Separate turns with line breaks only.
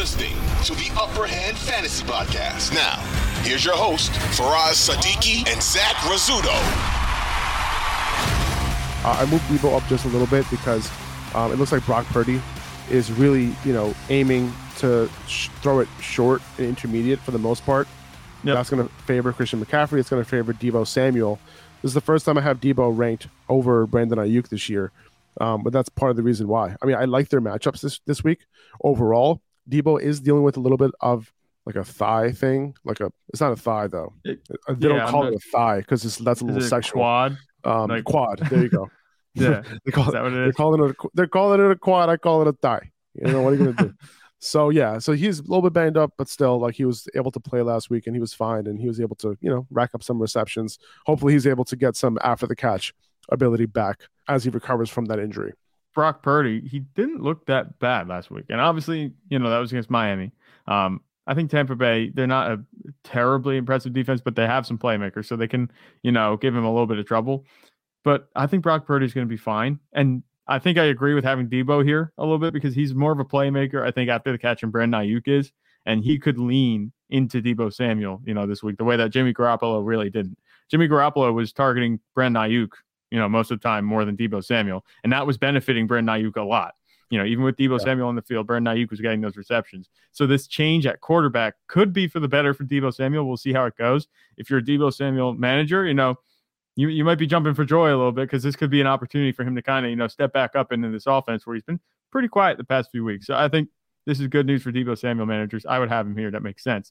listening to the Upper Hand Fantasy Podcast. Now, here's your host, Faraz Sadiki and Zach Rizzuto.
Uh, I moved Deebo up just a little bit because um, it looks like Brock Purdy is really, you know, aiming to sh- throw it short and intermediate for the most part.
Yep.
That's going to favor Christian McCaffrey. It's going to favor Deebo Samuel. This is the first time I have Deebo ranked over Brandon Aiyuk this year, um, but that's part of the reason why. I mean, I like their matchups this this week overall. Deebo is dealing with a little bit of like a thigh thing, like a it's not a thigh though.
It-
Uh, they
yeah,
don't call
not-
it a thigh because that's a little
it
sexual.
quad?
Um,
Like-
quad. There you go.
Yeah.
they call
it
they're calling it. A, they're calling it a quad. I call it a thigh. You know what are you gonna do? So yeah, so he's a little bit banged up, but still, like he was able to play last week and he was fine, and he was able to, you know, rack up some receptions. Hopefully, he's able to get some after the catch ability back as he recovers from that injury.
Brock Purdy, he didn't look that bad last week. And obviously, you know, that was against Miami. Um, I think Tampa Bay, they're not a terribly impressive defense, but they have some playmakers, so they can, you know, give him a little bit of trouble. But I think Brock Purdy's going to be fine. And I think I agree with having Deebo here a little bit because he's more of a playmaker, I think, after the catch and Brandon Aiyuk is. And he could lean into Deebo Samuel, you know, this week, the way that Jimmy Garoppolo really didn't. Jimmy Garoppolo was targeting Brandon Aiyuk, you know, most of the time more than Deebo Samuel. And that was benefiting Brandon Aiyuk a lot. You know, even with Deebo
Yeah.
Samuel on the field, Brandon Aiyuk was getting those receptions. So this change at quarterback could be for the better for Deebo Samuel. We'll see how it goes. If you're a Deebo Samuel manager, you know, you, you might be jumping for joy a little bit because this could be an opportunity for him to kind of, you know, step back up into this offense where he's been pretty quiet the past few weeks. So I think this is good news for Deebo Samuel managers. I would have him here. That makes sense.